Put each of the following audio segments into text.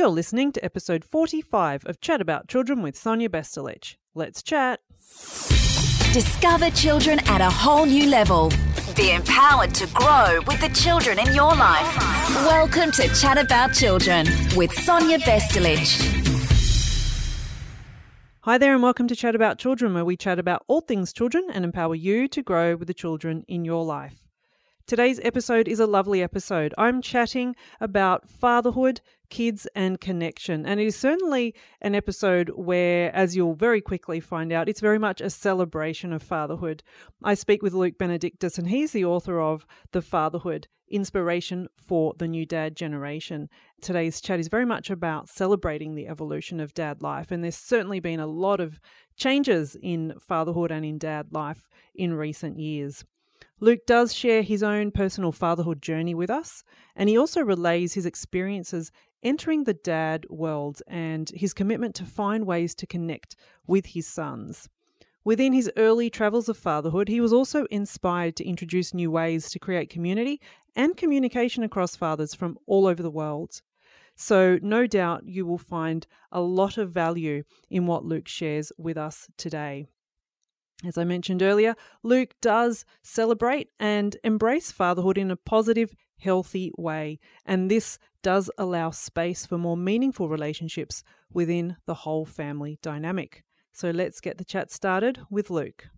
You're listening to episode 45 of Chat About Children with Sonia Bestulic. Let's chat. Discover children at a whole new level. Be empowered to grow with the children in your life. Welcome to Chat About Children with Sonia Bestulic. Hi there, and welcome to Chat About Children, where we chat about all things children and empower you to grow with the children in your life. Today's episode is a lovely episode. I'm chatting about fatherhood, kids, and connection. And it is certainly an episode where, as you'll very quickly find out, it's very much a celebration of fatherhood. I speak with Luke Benedictus, and he's the author of The Fatherhood Inspiration for the New Dad Generation. Today's chat is very much about celebrating the evolution of dad life. And there's certainly been a lot of changes in fatherhood and in dad life in recent years. Luke does share his own personal fatherhood journey with us, and he also relays his experiences entering the dad world and his commitment to find ways to connect with his sons. Within his early travels of fatherhood, he was also inspired to introduce new ways to create community and communication across fathers from all over the world. So, no doubt you will find a lot of value in what Luke shares with us today. As I mentioned earlier, Luke does celebrate and embrace fatherhood in a positive, healthy way, and this does allow space for more meaningful relationships within the whole family dynamic. So let's get the chat started with Luke.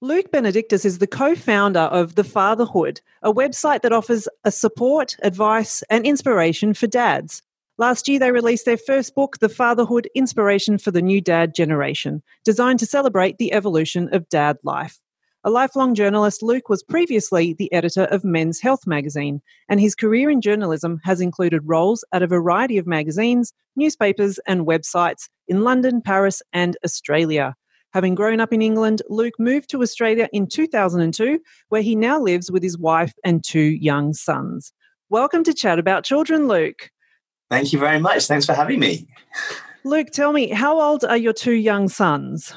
Luke Benedictus is the co founder of The Fatherhood, a website that offers a support, advice, and inspiration for dads. Last year, they released their first book, The Fatherhood Inspiration for the New Dad Generation, designed to celebrate the evolution of dad life. A lifelong journalist, Luke was previously the editor of Men's Health magazine, and his career in journalism has included roles at a variety of magazines, newspapers, and websites in London, Paris, and Australia. Having grown up in England, Luke moved to Australia in 2002, where he now lives with his wife and two young sons. Welcome to Chat About Children, Luke. Thank you very much. Thanks for having me. Luke, tell me, how old are your two young sons?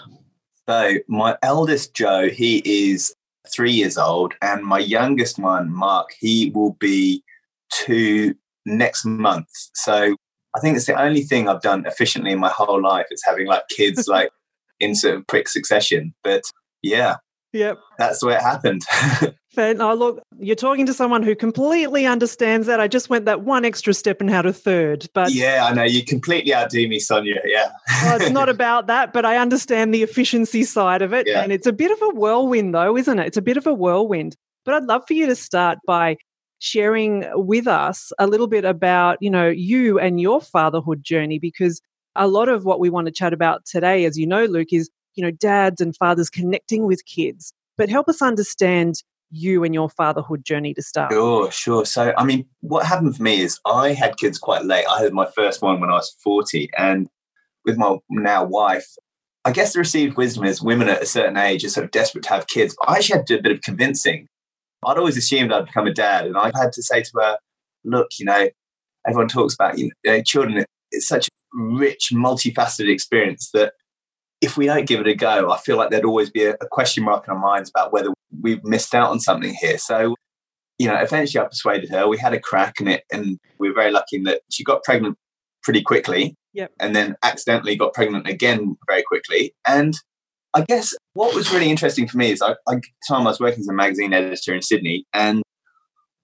So, my eldest Joe, he is three years old, and my youngest one, Mark, he will be two next month. So, I think it's the only thing I've done efficiently in my whole life is having like kids like in sort of quick succession. But yeah, Yep. That's the way it happened. Fair. No, look, you're talking to someone who completely understands that. I just went that one extra step and had a third. But yeah, I know you completely outdo me, Sonia. Yeah. well, it's not about that, but I understand the efficiency side of it. Yeah. And it's a bit of a whirlwind, though, isn't it? It's a bit of a whirlwind. But I'd love for you to start by sharing with us a little bit about, you know, you and your fatherhood journey, because a lot of what we want to chat about today, as you know, Luke, is you know, dads and fathers connecting with kids. But help us understand you and your fatherhood journey to start. Sure, sure. So, I mean, what happened for me is I had kids quite late. I had my first one when I was 40. And with my now wife, I guess the received wisdom is women at a certain age are sort of desperate to have kids. I actually had to do a bit of convincing. I'd always assumed I'd become a dad. And I had to say to her, look, you know, everyone talks about you know, children. It's such a rich, multifaceted experience that if we don't give it a go, I feel like there'd always be a, a question mark in our minds about whether we've missed out on something here. So, you know, eventually I persuaded her. We had a crack in it, and we were very lucky in that she got pregnant pretty quickly. Yep. And then accidentally got pregnant again very quickly. And I guess what was really interesting for me is I, I time I was working as a magazine editor in Sydney, and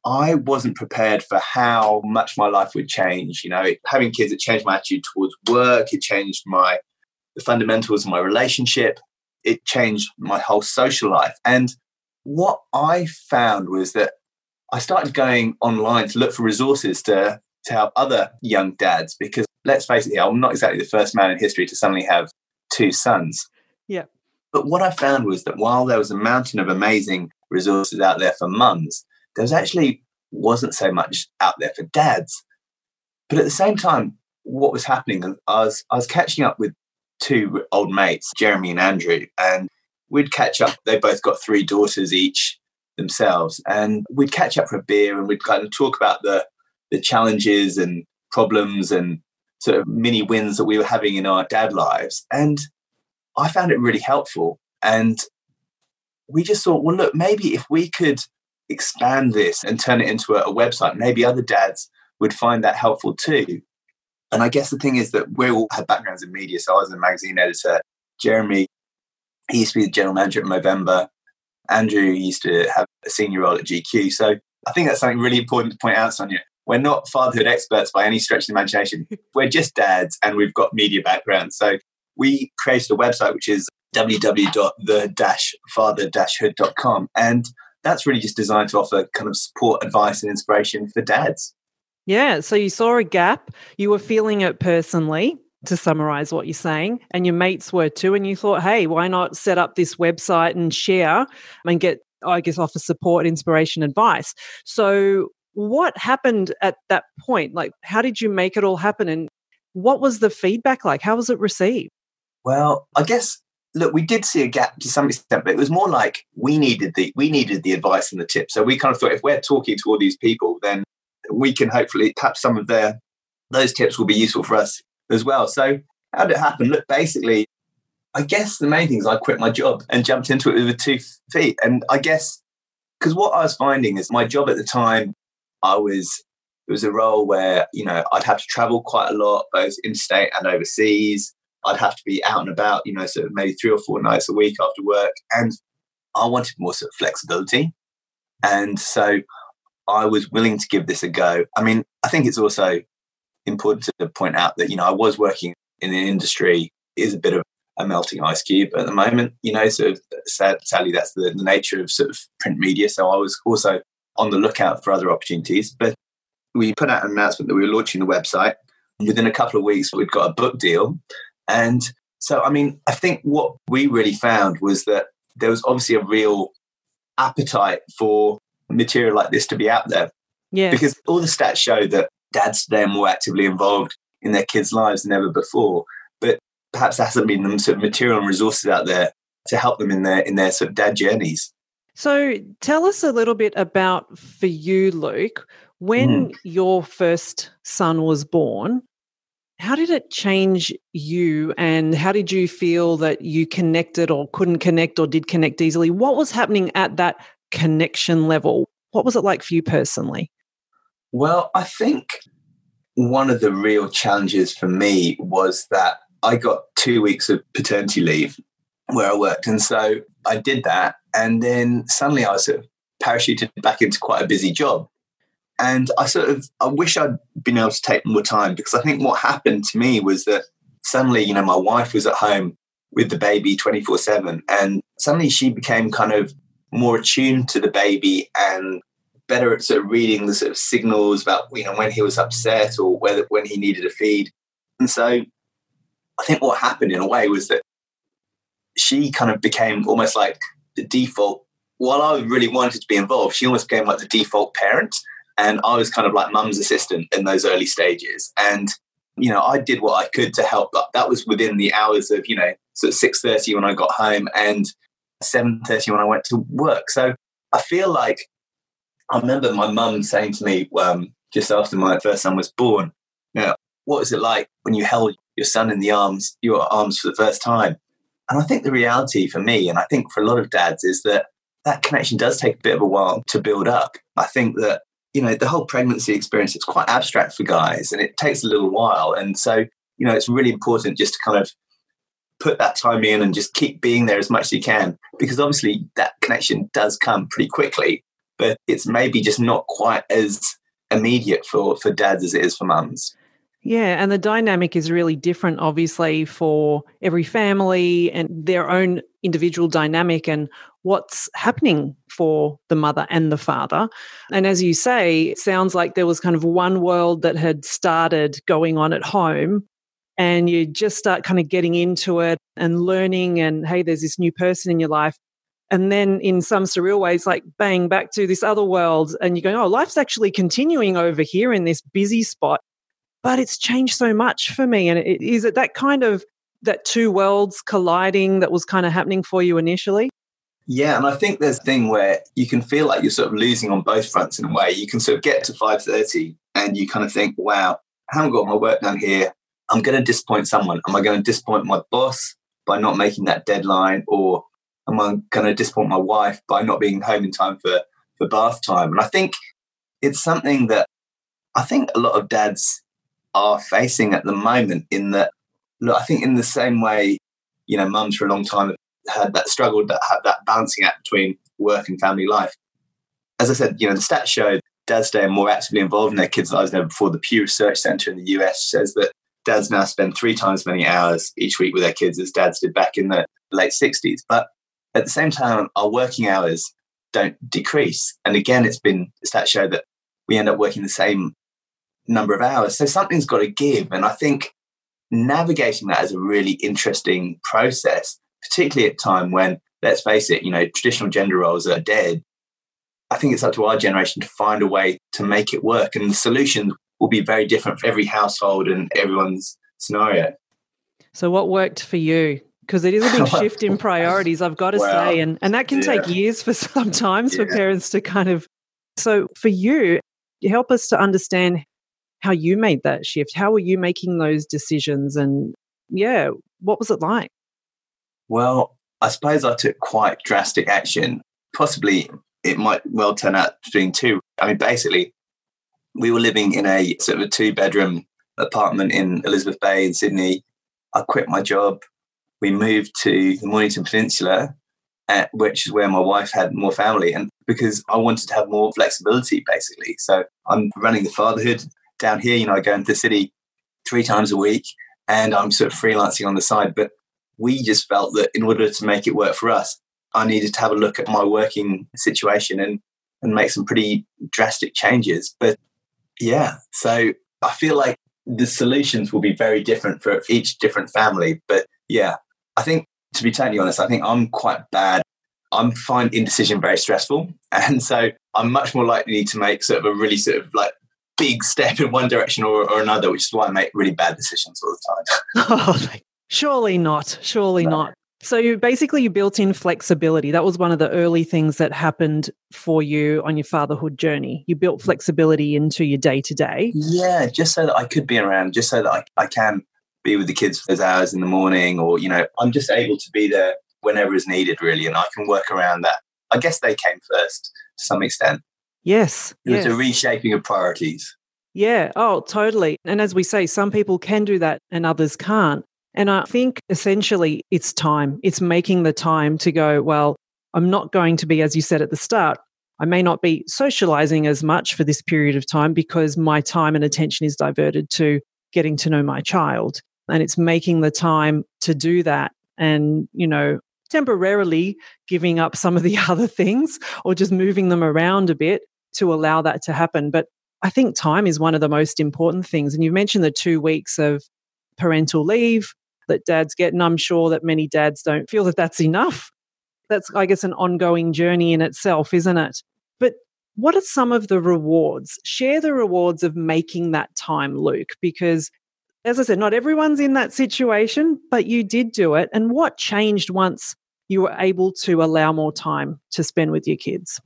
I wasn't prepared for how much my life would change. You know, having kids, it changed my attitude towards work. It changed my the fundamentals of my relationship. It changed my whole social life. And what I found was that I started going online to look for resources to, to help other young dads because let's face it, I'm not exactly the first man in history to suddenly have two sons. Yeah. But what I found was that while there was a mountain of amazing resources out there for mums, there was actually wasn't so much out there for dads. But at the same time, what was happening, I was I was catching up with two old mates, Jeremy and Andrew, and we'd catch up. They both got three daughters each themselves, and we'd catch up for a beer and we'd kind of talk about the the challenges and problems and sort of mini wins that we were having in our dad lives. And I found it really helpful. And we just thought, well, look, maybe if we could expand this and turn it into a, a website, maybe other dads would find that helpful too. And I guess the thing is that we all had backgrounds in media. So I was a magazine editor. Jeremy, he used to be the general manager at Movember. Andrew used to have a senior role at GQ. So I think that's something really important to point out, Sonia. We're not fatherhood experts by any stretch of the imagination. We're just dads and we've got media backgrounds. So we created a website which is www.the-father-hood.com. And that's really just designed to offer kind of support, advice, and inspiration for dads. Yeah. So you saw a gap, you were feeling it personally, to summarize what you're saying, and your mates were too. And you thought, hey, why not set up this website and share and get, I guess, offer support, inspiration, advice. So, what happened at that point? Like, how did you make it all happen? And what was the feedback like? How was it received? Well, I guess look, we did see a gap to some extent, but it was more like we needed the we needed the advice and the tips. So we kind of thought if we're talking to all these people, then we can hopefully perhaps some of their those tips will be useful for us as well. So how did it happen? Look, basically, I guess the main thing is I quit my job and jumped into it with two feet. And I guess because what I was finding is my job at the time, I was it was a role where you know I'd have to travel quite a lot, both interstate and overseas. I'd have to be out and about, you know, sort of maybe three or four nights a week after work, and I wanted more sort of flexibility. And so I was willing to give this a go. I mean, I think it's also important to point out that, you know, I was working in an industry is a bit of a melting ice cube at the moment, you know, of sad, sadly that's the, the nature of sort of print media. So I was also on the lookout for other opportunities. But we put out an announcement that we were launching the website. Within a couple of weeks, we'd got a book deal. And so, I mean, I think what we really found was that there was obviously a real appetite for material like this to be out there. Yeah. Because all the stats show that dads today are more actively involved in their kids' lives than ever before. But perhaps there hasn't been the sort of material and resources out there to help them in their in their sort of dad journeys. So tell us a little bit about for you, Luke, when mm. your first son was born, how did it change you and how did you feel that you connected or couldn't connect or did connect easily? What was happening at that connection level? What was it like for you personally? Well, I think one of the real challenges for me was that I got two weeks of paternity leave where I worked. And so I did that. And then suddenly I was sort of parachuted back into quite a busy job. And I sort of, I wish I'd been able to take more time because I think what happened to me was that suddenly, you know, my wife was at home with the baby 24 7. And suddenly she became kind of more attuned to the baby and better at sort of reading the sort of signals about you know when he was upset or whether when he needed a feed. And so I think what happened in a way was that she kind of became almost like the default. While I really wanted to be involved, she almost became like the default parent. And I was kind of like mum's assistant in those early stages. And, you know, I did what I could to help. But that was within the hours of, you know, sort of 6.30 when I got home and 7.30 when I went to work. So I feel like I remember my mum saying to me um, just after my first son was born, you know, what was it like when you held your son in the arms, your arms for the first time? And I think the reality for me, and I think for a lot of dads, is that that connection does take a bit of a while to build up. I think that, you know, the whole pregnancy experience, it's quite abstract for guys and it takes a little while. And so, you know, it's really important just to kind of put that time in and just keep being there as much as you can because obviously that connection does come pretty quickly but it's maybe just not quite as immediate for for dads as it is for mums. Yeah, and the dynamic is really different, obviously, for every family and their own individual dynamic and what's happening for the mother and the father. And as you say, it sounds like there was kind of one world that had started going on at home, and you just start kind of getting into it and learning, and hey, there's this new person in your life. And then in some surreal ways like bang back to this other world and you're going oh life's actually continuing over here in this busy spot but it's changed so much for me. And it, is it that kind of that two worlds colliding that was kind of happening for you initially? Yeah and i think there's a thing where you can feel like you're sort of losing on both fronts in a way. You can sort of get to 5.30 and you kind of think wow i haven't got my work done here i'm going to disappoint someone am i going to disappoint my boss by not making that deadline or am I going to disappoint my wife by not being home in time for, for bath time? And I think it's something that I think a lot of dads are facing at the moment in that look, I think in the same way, you know, mums for a long time have had that struggle that had that balancing act between work and family life. As I said, you know, the stats show dads are more actively involved in their kids' lives than before. The Pew Research Center in the US says that dads now spend three times as many hours each week with their kids as dads did back in the late 60s. But at the same time, our working hours don't decrease. And again, it's been stats show that we end up working the same number of hours. So something's got to give. And I think navigating that is a really interesting process, particularly at a time when, let's face it, you know, traditional gender roles are dead. I think it's up to our generation to find a way to make it work. And the solution will be very different for every household and everyone's scenario. So, what worked for you? Because it is a big shift in priorities, I've got to well, say. And, and that can yeah. take years for sometimes yeah. for parents to kind of. So, for you, help us to understand how you made that shift. How were you making those decisions? And yeah, what was it like? Well, I suppose I took quite drastic action. Possibly it might well turn out being two. I mean, basically, we were living in a sort of a two bedroom apartment in Elizabeth Bay in Sydney. I quit my job. We moved to the Mornington Peninsula, at, which is where my wife had more family. And because I wanted to have more flexibility, basically. So I'm running the fatherhood down here. You know, I go into the city three times a week and I'm sort of freelancing on the side. But we just felt that in order to make it work for us, I needed to have a look at my working situation and and make some pretty drastic changes. But yeah, so I feel like the solutions will be very different for each different family. But yeah, I think to be totally honest, I think I'm quite bad. I find indecision very stressful. And so I'm much more likely to make sort of a really sort of like big step in one direction or, or another, which is why I make really bad decisions all the time. oh, surely not. Surely no. not. So you basically you built in flexibility. That was one of the early things that happened for you on your fatherhood journey. You built mm-hmm. flexibility into your day to day. Yeah, just so that I could be around, just so that I, I can be with the kids for those hours in the morning, or you know, I'm just able to be there whenever is needed, really, and I can work around that. I guess they came first to some extent. Yes, it's yes. a reshaping of priorities. Yeah, oh, totally. And as we say, some people can do that and others can't. And I think essentially it's time. It's making the time to go, well, I'm not going to be, as you said at the start, I may not be socializing as much for this period of time because my time and attention is diverted to getting to know my child. And it's making the time to do that and, you know, temporarily giving up some of the other things or just moving them around a bit to allow that to happen. But I think time is one of the most important things. And you mentioned the two weeks of parental leave that dads get. And I'm sure that many dads don't feel that that's enough. That's, I guess, an ongoing journey in itself, isn't it? But what are some of the rewards? Share the rewards of making that time, Luke, because as I said, not everyone's in that situation, but you did do it. And what changed once you were able to allow more time to spend with your kids?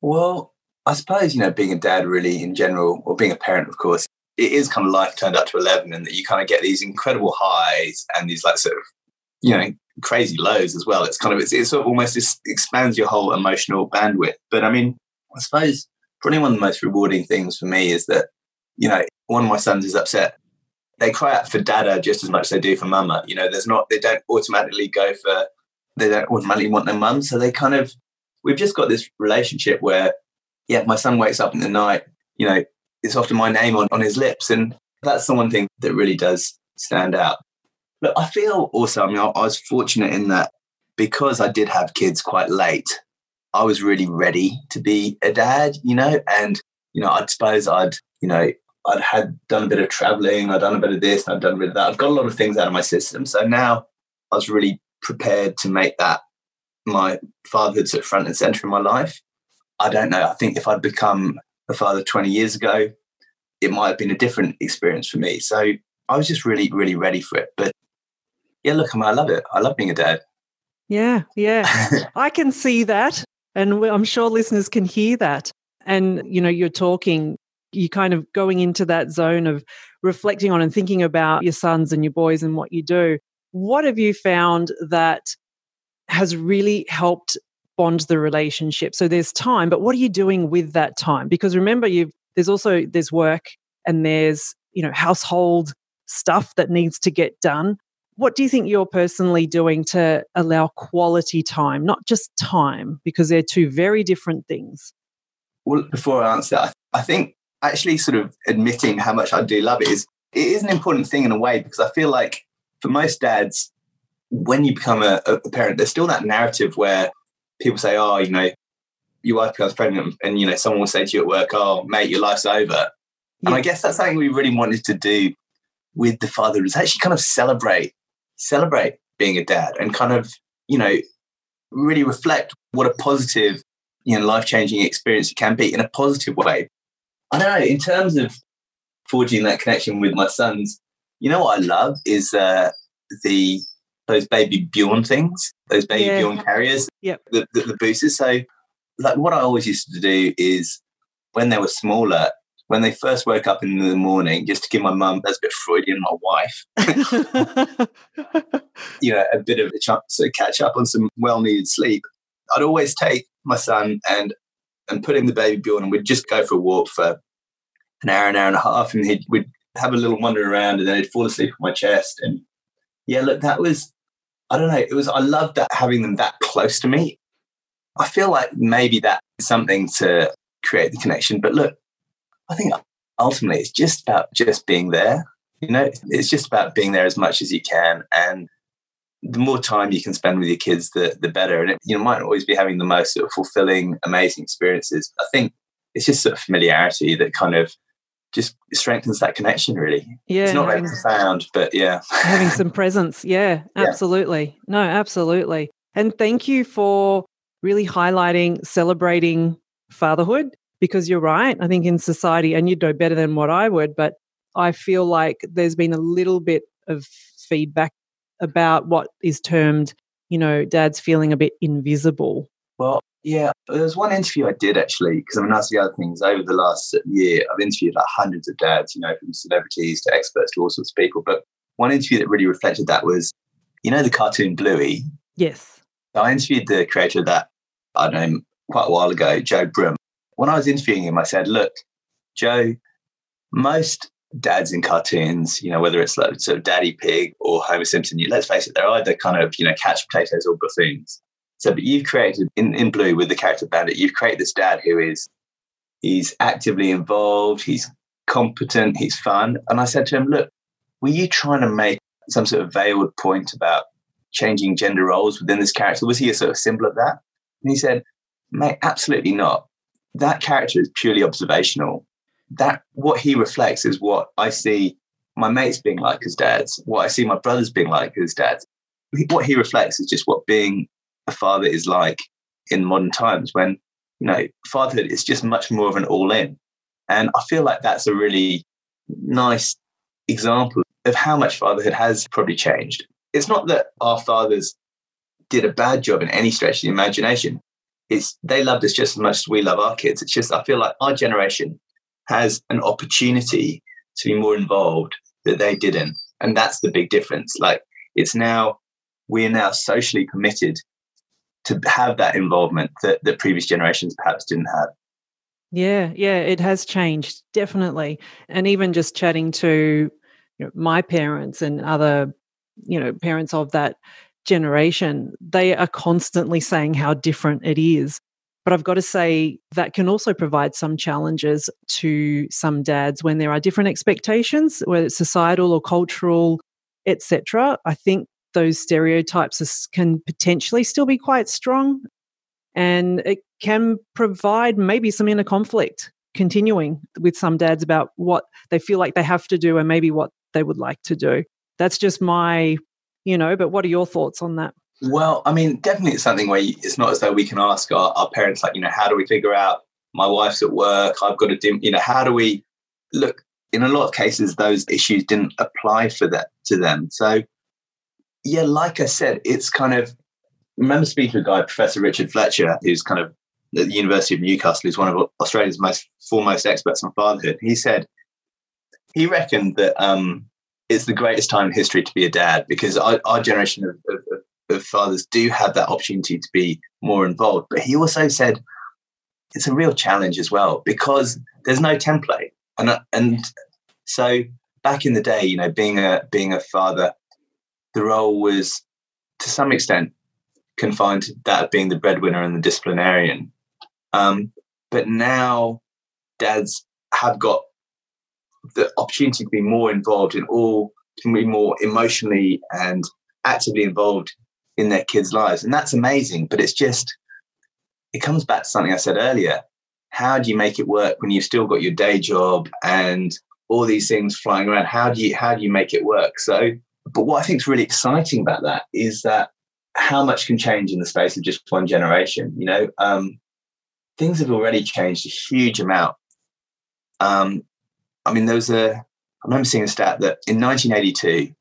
Well, I suppose, you know, being a dad really in general, or being a parent, of course, it is kind of life turned up to 11 and that you kind of get these incredible highs and these like sort of you know crazy lows as well. It's kind of it's, it sort of almost expands your whole emotional bandwidth. But i mean i suppose probably one of the most rewarding things for me is that you know one of my sons is upset. They cry out for dada just as much as they do for mama. You know there's not they don't automatically go for they don't automatically want their mum. So they kind of we've just got this relationship where yeah my son wakes up in the night you know it's often my name on, on his lips. And that's the one thing that really does stand out. But I feel also, I mean, I, I was fortunate in that because I did have kids quite late, I was really ready to be a dad, you know, and, you know, I suppose I'd, you know, I'd had done a bit of traveling, I'd done a bit of this, and I'd done a bit of that. I've got a lot of things out of my system. So now I was really prepared to make that my fatherhood sort of front and center in my life. I don't know. I think if I'd become a father 20 years ago, it might have been a different experience for me. So I was just really, really ready for it. But yeah, look, I, mean, I love it. I love being a dad. Yeah, yeah. I can see that. And I'm sure listeners can hear that. And, you know, you're talking, you're kind of going into that zone of reflecting on and thinking about your sons and your boys and what you do. What have you found that has really helped bond the relationship. So there's time, but what are you doing with that time? Because remember, you've there's also there's work and there's you know, household stuff that needs to get done. What do you think you're personally doing to allow quality time, not just time, because they're two very different things? Well, before I answer that, I think actually sort of admitting how much I do love it is it is an important thing in a way because I feel like for most dads, when you become a, a parent, there's still that narrative where people say, "Oh, you know, your wife becomes pregnant," and you know, someone will say to you at work, "Oh, mate, your life's over." Yeah. And I guess that's something we really wanted to do with the father is actually kind of celebrate, celebrate being a dad, and kind of you know, really reflect what a positive, you know, life changing experience it can be in a positive way. I don't know. In terms of forging that connection with my sons, you know what I love is uh, the those baby Bjorn things, those baby yeah. Bjorn carriers, yep. the, the, the boosters. So, like, what I always used to do is when they were smaller, when they first woke up in the morning, just to give my mum, that's a bit Freudian, my wife, you know, a bit of a chance to catch up on some well needed sleep. I'd always take my son and and put him the baby Bjorn, and we'd just go for a walk for an hour, an hour and a half, and he'd we'd have a little wander around, and then he'd fall asleep on my chest. And yeah, look, that was I don't know. It was I loved that having them that close to me. I feel like maybe that's something to create the connection. But look, I think ultimately it's just about just being there. You know, it's just about being there as much as you can, and the more time you can spend with your kids, the the better. And it, you know, might always be having the most sort of fulfilling, amazing experiences. I think it's just sort of familiarity that kind of just strengthens that connection really. Yeah it's not very profound but yeah. having some presence. Yeah absolutely. Yeah. no absolutely. And thank you for really highlighting celebrating fatherhood because you're right. I think in society and you'd know better than what i would but i feel like there's been a little bit of feedback about what is termed you know dad's feeling a bit invisible. Well yeah, there was one interview I did actually, because I mean, that's the other things. Over the last year, I've interviewed like hundreds of dads, you know, from celebrities to experts to all sorts of people. But one interview that really reflected that was, you know, the cartoon Bluey? Yes. I interviewed the creator of that, I don't know, quite a while ago, Joe Brumm. When I was interviewing him, I said, look, Joe, most dads in cartoons, you know, whether it's like sort of Daddy Pig or Homer Simpson, let's face it, they're either kind of, you know, catch potatoes or buffoons. So, but you've created in, in Blue with the character Bandit, you've created this dad who is he's actively involved, he's competent, he's fun. And I said to him, look, were you trying to make some sort of veiled point about changing gender roles within this character? Was he a sort of symbol of that? And he said, mate, absolutely not. That character is purely observational. That what he reflects is what I see my mates being like as dads, what I see my brothers being like as dads. What he reflects is just what being a father is like in modern times when you know fatherhood is just much more of an all in and i feel like that's a really nice example of how much fatherhood has probably changed. It's not that our fathers did a bad job in any stretch of the imagination. It's they loved us just as much as we love our kids. It's just i feel like our generation has an opportunity to be more involved that they didn't. And that's the big difference. Like it's now we are now socially permitted to have that involvement that the previous generations perhaps didn't have. Yeah, yeah, it has changed definitely, and even just chatting to you know, my parents and other you know parents of that generation, they are constantly saying how different it is. But I've got to say that can also provide some challenges to some dads when there are different expectations, whether it's societal or cultural, etc. I think those stereotypes can potentially still be quite strong and it can provide maybe some inner conflict continuing with some dads about what they feel like they have to do and maybe what they would like to do. That's just my you know but what are your thoughts on that? Well i mean definitely it's something where it's not as though we can ask our, our parents like you know how do we figure out my wife's at work? I've got to do you know how do we look in a lot of cases those issues didn't apply for that to them. So yeah, like I said, it's kind of remember speaking to a guy, Professor Richard Fletcher, who's kind of at the University of Newcastle, who's one of Australia's most foremost experts on fatherhood. He said he reckoned that um, it's the greatest time in history to be a dad because our, our generation of, of, of fathers do have that opportunity to be more involved. But he also said it's a real challenge as well because there's no template, and and so back in the day, you know, being a being a father, the role was to some extent confined to that of being the breadwinner and the disciplinarian. Um, but now dads have got the opportunity to be more involved in all, to be more emotionally and actively involved in their kids' lives. And that's amazing. But it's just, it comes back to something I said earlier. How do you make it work when you've still got your day job and all these things flying around? How do you how do you make it work? So, but what I think is really exciting about that is that how much can change in the space of just one generation. You know, um, things have already changed a huge amount. Um, I mean, there was a, I remember seeing a stat that in 1982,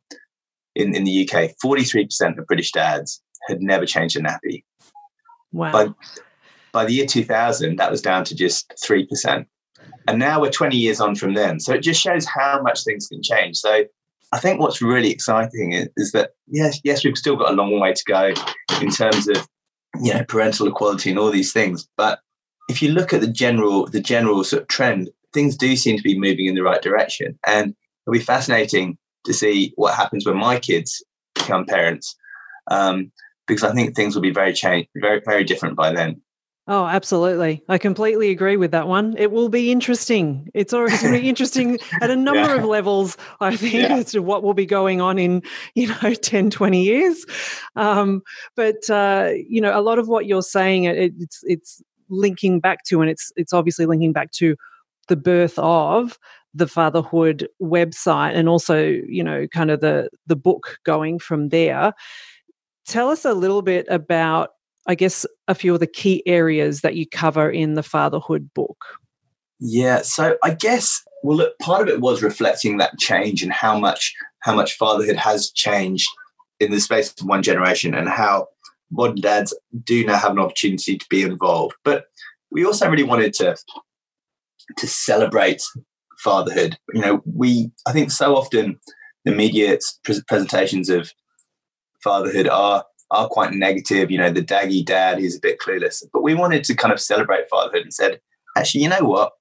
in, in the UK, 43% of British dads had never changed a nappy. Wow. By, by the year 2000, that was down to just 3%. And now we're 20 years on from then. So it just shows how much things can change. So I think what's really exciting is, is that, yes, yes, we've still got a long way to go in terms of, you know, parental equality and all these things. But if you look at the general, the general sort of trend, things do seem to be moving in the right direction. And it'll be fascinating to see what happens when my kids become parents, um, because I think things will be very change, very very different by then. Oh, absolutely. I completely agree with that one. It will be interesting. It's already going to be interesting at a number yeah. of levels, I think, yeah. as to what will be going on in, you know, 10, 20 years. Um, but, uh, you know, a lot of what you're saying, it, it's, it's linking back to, and it's, it's obviously linking back to the birth of the fatherhood website and also you know kind of the the book going from there tell us a little bit about i guess a few of the key areas that you cover in the fatherhood book yeah so i guess well look, part of it was reflecting that change and how much how much fatherhood has changed in the space of one generation and how modern dads do now have an opportunity to be involved but we also really wanted to to celebrate fatherhood. You know, we I think so often the media presentations of fatherhood are are quite negative. You know, the daggy dad who's a bit clueless. But we wanted to kind of celebrate fatherhood and said, actually, you know what?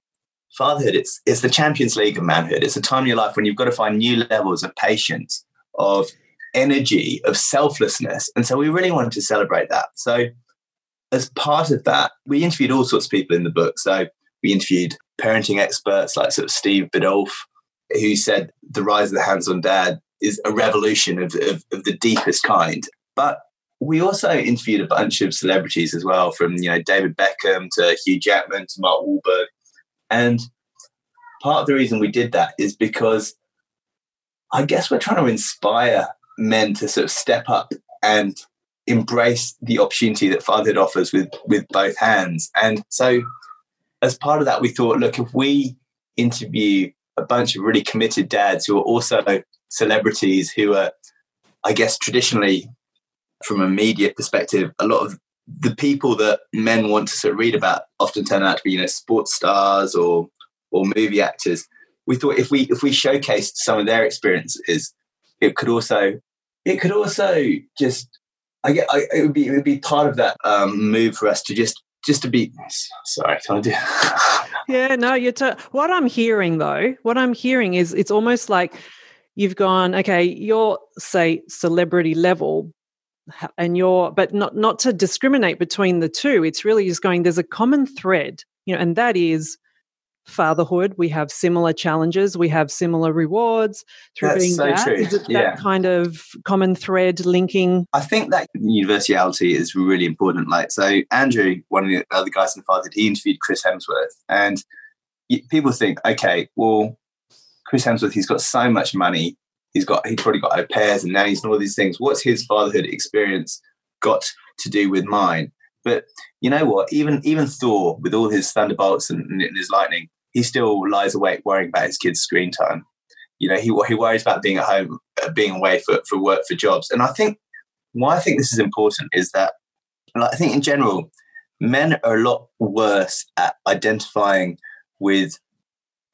Fatherhood, it's it's the Champions League of manhood. It's a time in your life when you've got to find new levels of patience, of energy, of selflessness. And so we really wanted to celebrate that. So as part of that, we interviewed all sorts of people in the book. So we interviewed parenting experts like sort of Steve Biddulph, who said the rise of the hands-on dad is a revolution of, of, of the deepest kind. But we also interviewed a bunch of celebrities as well, from you know David Beckham to Hugh Jackman to Mark Wahlberg, and part of the reason we did that is because I guess we're trying to inspire men to sort of step up and embrace the opportunity that fatherhood offers with with both hands. And so as part of that, we thought, look, if we interview a bunch of really committed dads who are also celebrities who are, I guess, traditionally, from a media perspective, a lot of the people that men want to sort of read about often turn out to be, you know, sports stars or or movie actors. We thought if we if we showcased some of their experiences, it could also it could also just I get I, it would be it would be part of that um, move for us to just just to be sorry, can I do? yeah, no, you're. T- what I'm hearing though, what I'm hearing is it's almost like you've gone, okay, you're say celebrity level, and you're, but not not to discriminate between the two. It's really just going. There's a common thread, you know, and that is fatherhood. We have similar challenges. We have similar rewards through That's being so that. True. Is it yeah. that kind of common thread linking? I think that universality is really important. Like, so Andrew, one of the other guys in the Fatherhood, he interviewed Chris Hemsworth, and people think, okay, well, Chris Hemsworth, he's got so much money. He's got, he's probably got au pairs and nannies and all these things. What's his fatherhood experience got to do with mine? But you know what? Even even Thor, with all his thunderbolts and, and his lightning, he still lies awake worrying about his kids' screen time. You know, he he worries about being at home, uh, being away for for work for jobs. And I think why I think this is important is that I think in general, men are a lot worse at identifying with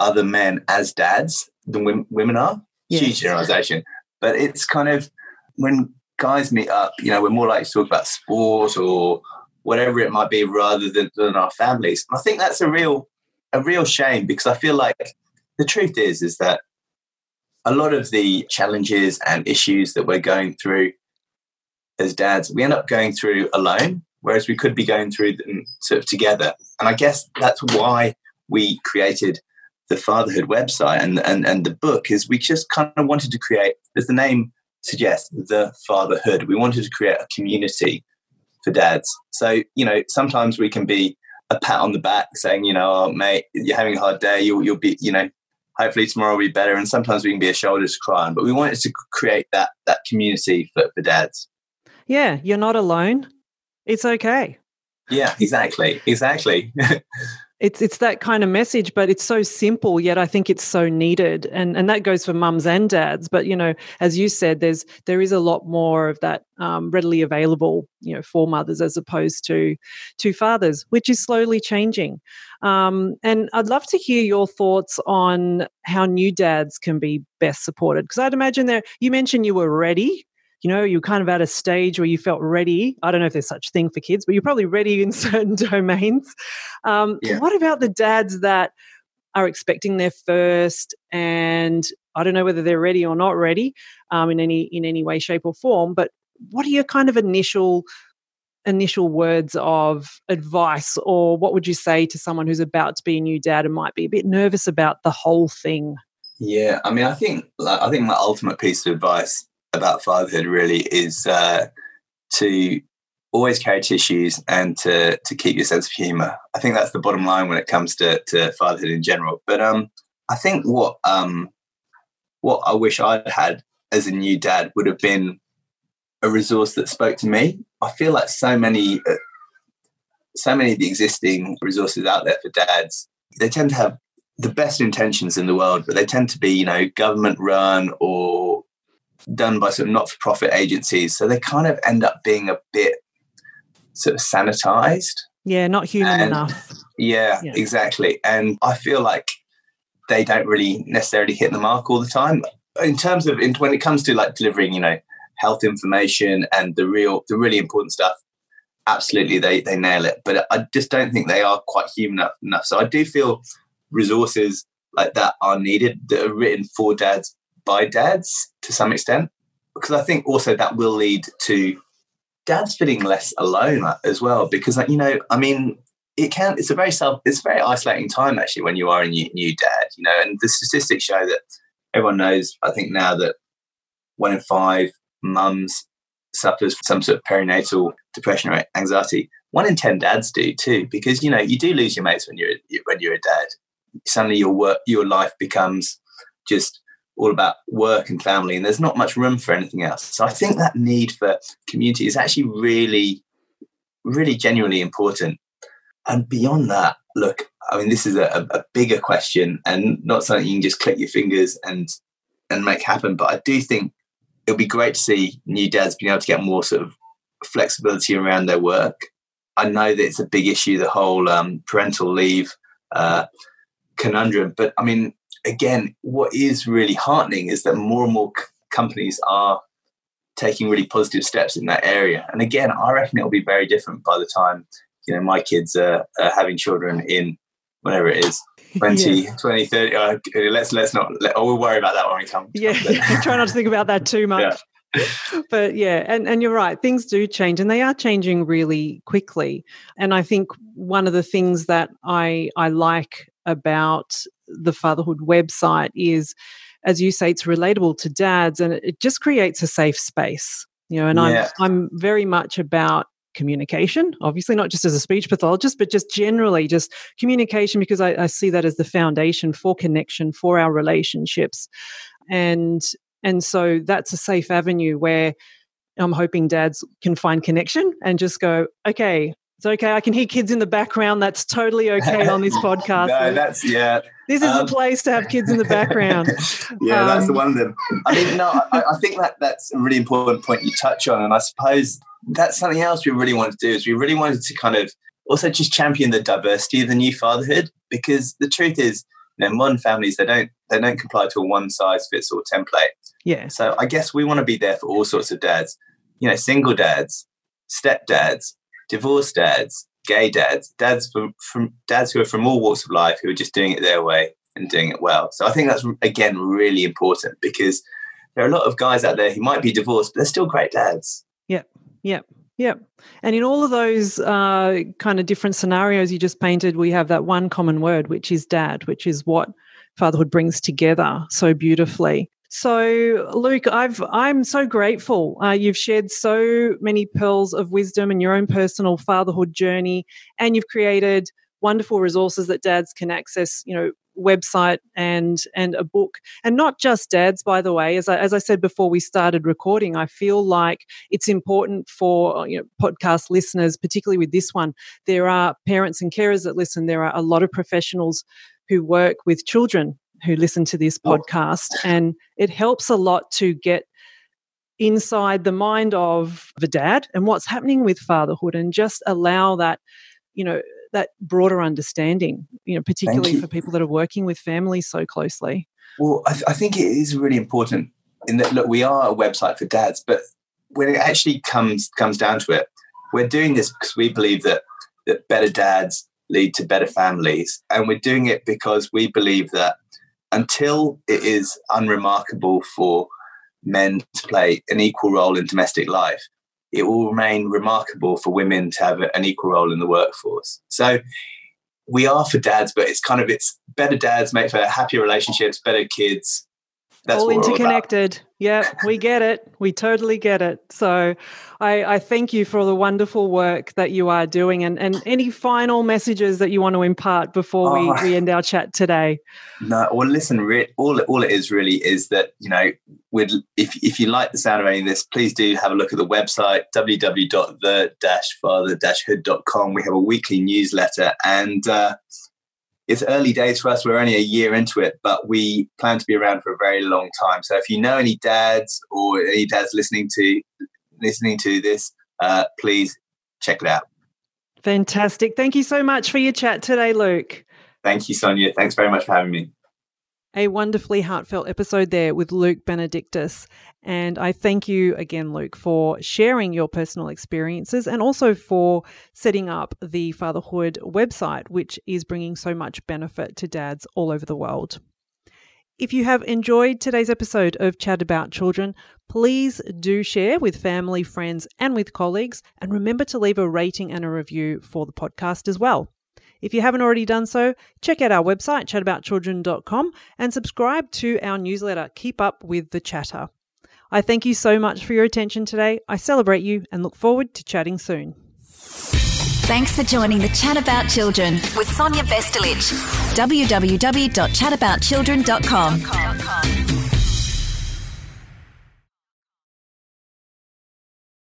other men as dads than women are. Yes. Huge generalization, but it's kind of when guys meet up, you know, we're more likely to talk about sport or whatever it might be, rather than, than our families. And I think that's a real a real shame because I feel like the truth is is that a lot of the challenges and issues that we're going through as dads, we end up going through alone, whereas we could be going through them sort of together. And I guess that's why we created the fatherhood website and, and, and the book is we just kind of wanted to create, as the name suggests, the fatherhood. We wanted to create a community for dads. So, you know, sometimes we can be a pat on the back saying, you know, oh, mate, you're having a hard day. You'll, you'll be, you know, hopefully tomorrow will be better. And sometimes we can be a shoulder to cry on, but we wanted to create that, that community for, for dads. Yeah. You're not alone. It's okay. Yeah, exactly. Exactly. it's it's that kind of message but it's so simple yet i think it's so needed. And and that goes for mums and dads but you know as you said there's there is a lot more of that um, readily available you know for mothers as opposed to to fathers which is slowly changing. Um, and i'd love to hear your thoughts on how new dads can be best supported because i'd imagine that you mentioned you were ready you know, you're kind of at a stage where you felt ready. I don't know if there's such a thing for kids, but you're probably ready in certain domains. Um, yeah. What about the dads that are expecting their first and I don't know whether they're ready or not ready um, in any in any way, shape, or form. But what are your kind of initial initial words of advice, or what would you say to someone who's about to be a new dad and might be a bit nervous about the whole thing? Yeah, I mean, I think I think my ultimate piece of advice about fatherhood really is uh, to always carry tissues and to to keep your sense of humor. I think that's the bottom line when it comes to, to fatherhood in general. But um, I think what um, what I wish I'd had as a new dad would have been a resource that spoke to me. I feel like so many uh, so many of the existing resources out there for dads, they tend to have the best intentions in the world, but they tend to be, you know, government run or done by sort of not for profit agencies. So they kind of end up being a bit sort of sanitized. Yeah, not human and, enough. Yeah, yeah, exactly. And I feel like they don't really necessarily hit the mark all the time. In terms of in, when it comes to like delivering, you know, health information and the real, the really important stuff, absolutely they they nail it. But I just don't think they are quite human enough. So I do feel resources like that are needed that are written for dads by dads to some extent, because I think also that will lead to dads feeling less alone as well. Because you know, I mean, it can. It's a very self. It's a very isolating time actually when you are a new, new dad. You know, and the statistics show that everyone knows. I think now that one in five mums suffers from some sort of perinatal depression or anxiety. One in ten dads do too, because you know you do lose your mates when you're when you're a dad. Suddenly your work, your life becomes just all about work and family, and there's not much room for anything else. So I think that need for community is actually really, really genuinely important. And beyond that, look, I mean, this is a, a bigger question and not something you can just click your fingers and and make happen. But I do think it'll be great to see new dads being able to get more sort of flexibility around their work. I know that it's a big issue, the whole um, parental leave uh, conundrum. But I mean, again, what is really heartening is that more and more c- companies are taking really positive steps in that area. And again, I reckon it'll be very different by the time you know my kids are, are having children in whatever it is 20 yes. 20 30 uh, let's let's not let, oh, we'll worry about that when we come yeah try not to think about that too much yeah. but yeah and and you're right things do change and they are changing really quickly and i think one of the things that i i like about the fatherhood website is as you say it's relatable to dads and it just creates a safe space you know and yeah. i'm i'm very much about communication obviously not just as a speech pathologist but just generally just communication because I, I see that as the foundation for connection for our relationships and and so that's a safe avenue where i'm hoping dads can find connection and just go okay it's okay. I can hear kids in the background. That's totally okay on this podcast. no, that's yeah. This is um, the place to have kids in the background. yeah, um, that's the one of them. I mean, no, I, I, think that that's a really important point you touch on, and I suppose that's something else we really wanted to do. Is we really wanted to kind of also just champion the diversity of the new fatherhood, because the truth is, you know, modern families they don't they don't comply to a one size fits all template. Yeah. So I guess we want to be there for all sorts of dads. You know, single dads, stepdads, divorced dads, gay dads, dads from, from dads who are from all walks of life who are just doing it their way, and doing it well. So I think that's again really important because there are a lot of guys out there who might be divorced, but they're still great dads. Yep. Yep. Yep. And in all of those uh, kind of different scenarios you just painted, we have that one common word, which is dad, which is what fatherhood brings together so beautifully. So, Luke, I've I'm so grateful. Uh, you've shared so many pearls of wisdom in your own personal fatherhood journey, and you've created wonderful resources that dads can access. You know, website and and a book, and not just dads. By the way, as I, as I said before we started recording, I feel like it's important for you know podcast listeners, particularly with this one. There are parents and carers that listen. There are a lot of professionals who work with children who listen to this oh. podcast, and it helps a lot to get inside the mind of the dad and what's happening with fatherhood, and just allow that, you know, that broader understanding. You know, particularly you. for people that are working with families so closely. Well, I, th- I think it is really important in that look, we are a website for dads, but when it actually comes comes down to it, we're doing this because we believe that that better dads lead to better families, and we're doing it because we believe that until it is unremarkable for men to play an equal role in domestic life, it will remain remarkable for women to have an equal role in the workforce. So we are for dads, but it's kind of it's better dads make for happier relationships, better kids, that's all interconnected. All yeah, we get it. We totally get it. So I, I, thank you for the wonderful work that you are doing and, and any final messages that you want to impart before oh, we, we end our chat today. No, well, listen, re- all, all it is really is that, you know, with, if, if you like the sound of any of this, please do have a look at the website, www.the-father-hood.com. We have a weekly newsletter and, uh, it's early days for us. We're only a year into it, but we plan to be around for a very long time. So if you know any dads or any dads listening to listening to this, uh, please check it out. Fantastic. Thank you so much for your chat today, Luke. Thank you, Sonia. Thanks very much for having me. A wonderfully heartfelt episode there with Luke Benedictus. And I thank you again, Luke, for sharing your personal experiences and also for setting up the Fatherhood website, which is bringing so much benefit to dads all over the world. If you have enjoyed today's episode of Chat About Children, please do share with family, friends, and with colleagues. And remember to leave a rating and a review for the podcast as well. If you haven't already done so, check out our website, chataboutchildren.com, and subscribe to our newsletter, Keep Up with the Chatter. I thank you so much for your attention today. I celebrate you and look forward to chatting soon. Thanks for joining the Chat About Children with Sonia Bestulic. www.chataboutchildren.com.